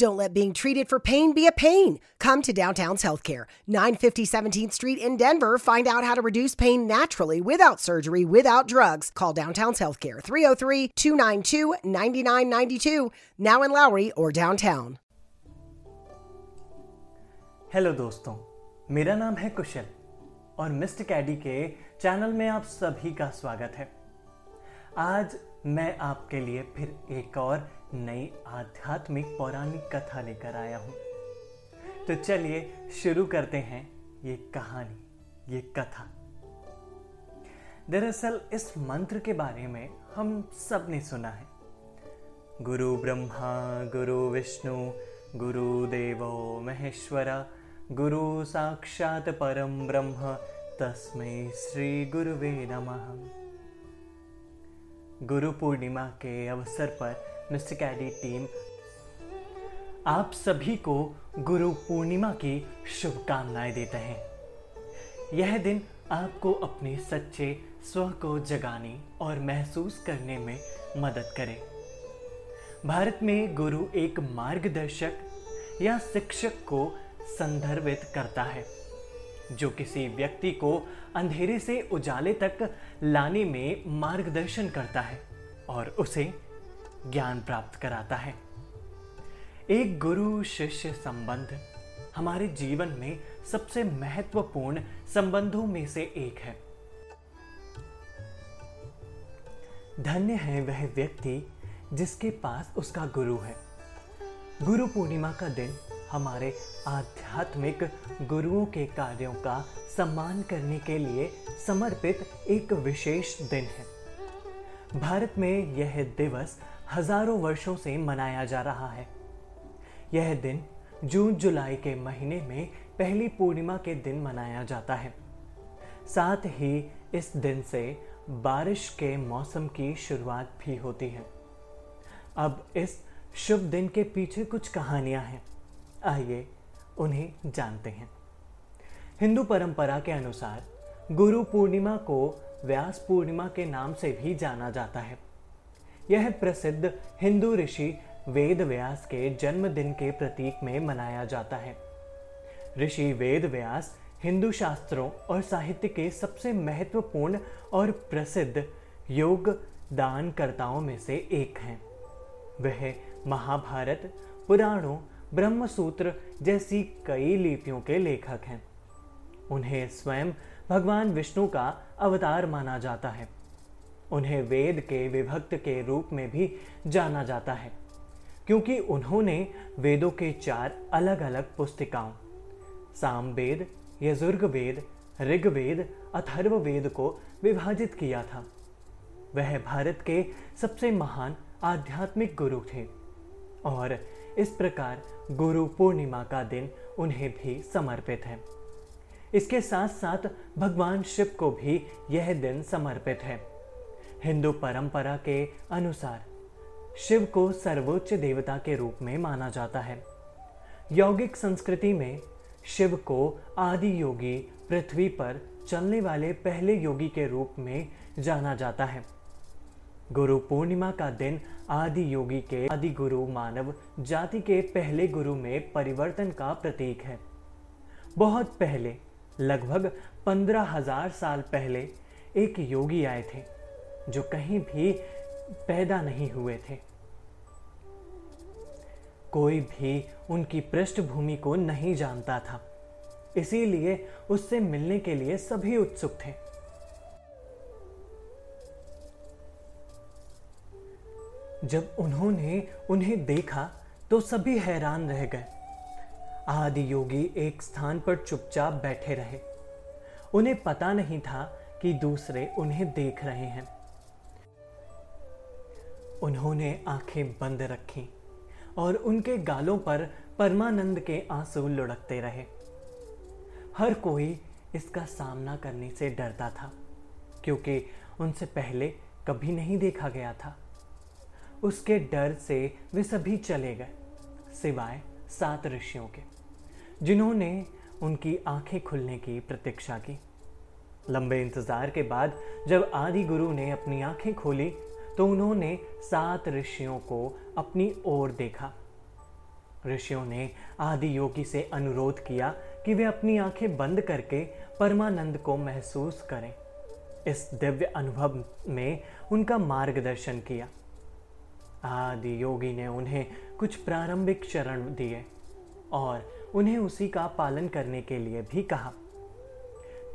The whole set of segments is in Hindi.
Don't let being treated for pain be a pain. Come to Downtown's Healthcare, 950 17th Street in Denver. Find out how to reduce pain naturally without surgery, without drugs. Call Downtown's Healthcare, 303 292 9992, now in Lowry or downtown. Hello दोस्तों मेरा नाम है कुशल और मिस्टर कैडी के चैनल में आप सभी का स्वागत है आज मैं आपके लिए फिर एक और नई आध्यात्मिक पौराणिक कथा लेकर आया हूँ। तो चलिए शुरू करते हैं ये कहानी, ये कथा। दरअसल इस मंत्र के बारे में हम सबने सुना है। गुरु ब्रह्मा, गुरु विष्णु, गुरु देवो महेश्वरा, गुरु साक्षात परम ब्रह्म, तस्मै श्री गुरुवे नमः। गुरु पूर्णिमा के अवसर पर मिस्टर कैडी टीम, आप सभी को गुरु पूर्णिमा की शुभकामनाएँ देते हैं। यह दिन आपको अपने सच्चे स्व को जगाने और महसूस करने में मदद करे। भारत में गुरु एक मार्गदर्शक या शिक्षक को संदर्भित करता है। जो किसी व्यक्ति को अंधेरे से उजाले तक लाने में मार्गदर्शन करता है और उसे ज्ञान प्राप्त कराता है। एक गुरु शिष्य संबंध हमारे जीवन में सबसे महत्वपूर्ण संबंधों में से एक है। धन्य है वह व्यक्ति जिसके पास उसका गुरु है। गुरु पूर्णिमा का दिन हमारे आध्यात्मिक गुरुओं के कार्यों का सम्मान करने के लिए समर्पित एक विशेष दिन है। भारत में यह दिवस हज़ारों वर्षों से मनाया जा रहा है। यह दिन जून जुलाई के महीने में पहली पूर्णिमा के दिन मनाया जाता है। साथ ही इस दिन से बारिश के मौसम की शुरुआत भी होती है। अब इस शुभ दिन के पीछे कुछ कहानियाँ हैं। आइए उन्हें जानते हैं। हिंदू परंपरा के अनुसार गुरु पूर्णिमा को व्यास पूर्णिमा के नाम से भी जाना जाता है। यह प्रसिद्ध हिंदू ऋषि वेद व्यास के जन्मदिन के प्रतीक में मनाया जाता है। ऋषि वेद व्यास हिंदू शास्त्रों और साहित्य के सबसे महत्वपूर्ण और प्रसिद्ध योग दानकर्ताओं में से एक हैं। वह महाभारत, पुराणों ब्रह्मसूत्र जैसी कई लिपियों के लेखक हैं। उन्हें स्वयं भगवान विष्णु का अवतार माना जाता है। उन्हें वेद के विभक्त के रूप में भी जाना जाता है, क्योंकि उन्होंने वेदों के चार अलग अलग पुस्तिकाओं, सामवेद यजुर्ग वेद ऋग्वेद अथर्व वेद को विभाजित किया था। वह भारत के सबसे महान आध्यात्मिक गुरु थे और इस प्रकार गुरु पूर्णिमा का दिन उन्हें भी समर्पित है। इसके साथ साथ भगवान शिव को भी यह दिन समर्पित है। हिंदू परंपरा के अनुसार शिव को सर्वोच्च देवता के रूप में माना जाता है। यौगिक संस्कृति में शिव को आदि योगी पृथ्वी पर चलने वाले पहले योगी के रूप में जाना जाता है। गुरु पूर्णिमा का दिन आदि योगी के, आदि गुरु मानव जाति के पहले गुरु में परिवर्तन का प्रतीक है। बहुत पहले, लगभग पंद्रह हज़ार साल पहले, एक योगी आए थे, जो कहीं भी पैदा नहीं हुए थे। कोई भी उनकी पृष्ठभूमि को नहीं जानता था, इसीलिए उससे मिलने के लिए सभी उत्सुक थे। जब उन्होंने उन्हें देखा तो सभी हैरान रह गए। आदि योगी एक स्थान पर चुपचाप बैठे रहे। उन्हें पता नहीं था कि दूसरे उन्हें देख रहे हैं। उन्होंने आँखें बंद रखी और उनके गालों पर परमानंद के आँसू लुढ़कते रहे। हर कोई इसका सामना करने से डरता था, क्योंकि उनसे पहले कभी नहीं देखा गया था। उसके डर से वे सभी चले गए, सिवाय सात ऋषियों के, जिन्होंने उनकी आँखें खुलने की प्रतीक्षा की। लंबे इंतज़ार के बाद जब आदि गुरु ने अपनी आँखें खोली तो उन्होंने सात ऋषियों को अपनी ओर देखा। ऋषियों ने आदि योगी से अनुरोध किया कि वे अपनी आँखें बंद करके परमानंद को महसूस करें। इस दिव्य अनुभव में उनका मार्गदर्शन किया। आदि योगी ने उन्हें कुछ प्रारंभिक चरण दिए और उन्हें उसी का पालन करने के लिए भी कहा।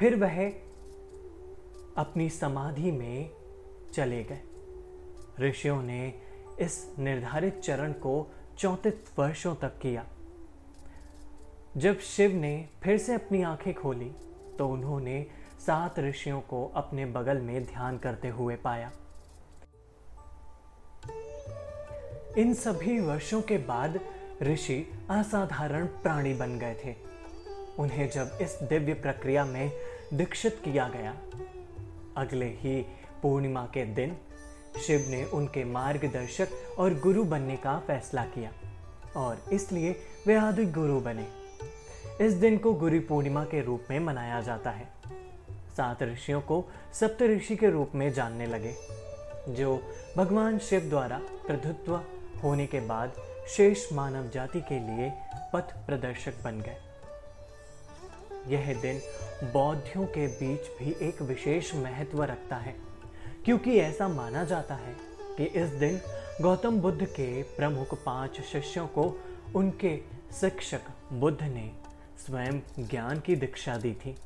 फिर वह अपनी समाधि में चले गए। ऋषियों ने इस निर्धारित चरण को चौंतीस वर्षों तक किया। जब शिव ने फिर से अपनी आँखें खोली तो उन्होंने सात ऋषियों को अपने बगल में ध्यान करते हुए पाया। इन सभी वर्षों के बाद ऋषि असाधारण प्राणी बन गए थे। उन्हें जब इस दिव्य प्रक्रिया में दीक्षित किया गया, अगले ही पूर्णिमा के दिन शिव ने उनके मार्गदर्शक और गुरु बनने का फैसला किया और इसलिए वे आदि गुरु बने। इस दिन को गुरु पूर्णिमा के रूप में मनाया जाता है। सात ऋषियों को सप्त ऋषि के रूप में जानने लगे, जो भगवान शिव द्वारा प्रभुत्व होने के बाद शेष मानव जाति के लिए पथ प्रदर्शक बन गए। यह दिन बौद्धियों के बीच भी एक विशेष महत्व रखता है, क्योंकि ऐसा माना जाता है कि इस दिन गौतम बुद्ध के प्रमुख पाँच शिष्यों को उनके शिक्षक बुद्ध ने स्वयं ज्ञान की दीक्षा दी थी।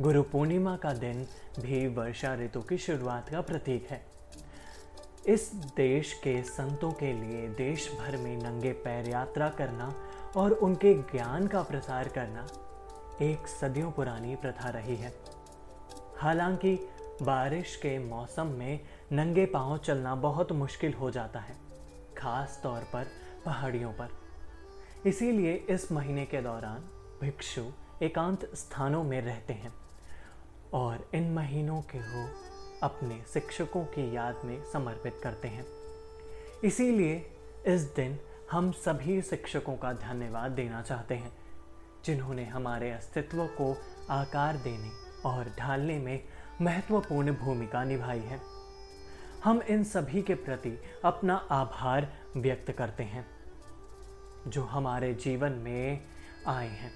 गुरु पूर्णिमा का दिन भी वर्षा ऋतु की शुरुआत का प्रतीक है। इस देश के संतों के लिए देश भर में नंगे पैर यात्रा करना और उनके ज्ञान का प्रसार करना एक सदियों पुरानी प्रथा रही है। हालाँकि बारिश के मौसम में नंगे पाँव चलना बहुत मुश्किल हो जाता है, खास तौर पर पहाड़ियों पर। इसीलिए इस महीने के दौरान भिक्षु एकांत स्थानों में रहते हैं और इन महीनों के वो अपने शिक्षकों की याद में समर्पित करते हैं। इसीलिए इस दिन हम सभी शिक्षकों का धन्यवाद देना चाहते हैं, जिन्होंने हमारे अस्तित्व को आकार देने और ढालने में महत्वपूर्ण भूमिका निभाई है। हम इन सभी के प्रति अपना आभार व्यक्त करते हैं, जो हमारे जीवन में आए हैं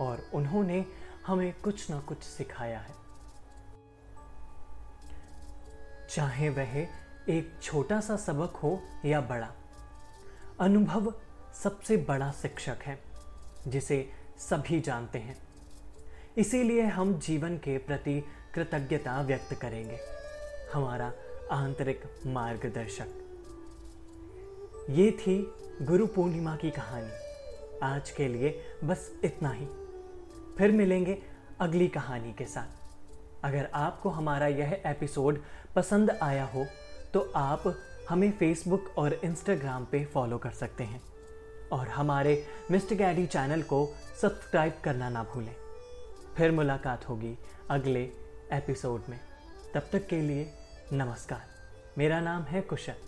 और उन्होंने हमें कुछ ना कुछ सिखाया है। चाहे वह एक छोटा सा सबक हो या बड़ा, अनुभव सबसे बड़ा शिक्षक है, जिसे सभी जानते हैं। इसीलिए हम जीवन के प्रति कृतज्ञता व्यक्त करेंगे, हमारा आंतरिक मार्गदर्शक। ये थी गुरु पूर्णिमा की कहानी। आज के लिए बस इतना ही। फिर मिलेंगे अगली कहानी के साथ। अगर आपको हमारा यह एपिसोड पसंद आया हो तो आप हमें फेसबुक और इंस्टाग्राम पे फॉलो कर सकते हैं। और हमारे मिस्टर गैडी चैनल को सब्सक्राइब करना ना भूलें। फिर मुलाकात होगी अगले एपिसोड में। तब तक के लिए नमस्कार। मेरा नाम है कुशल।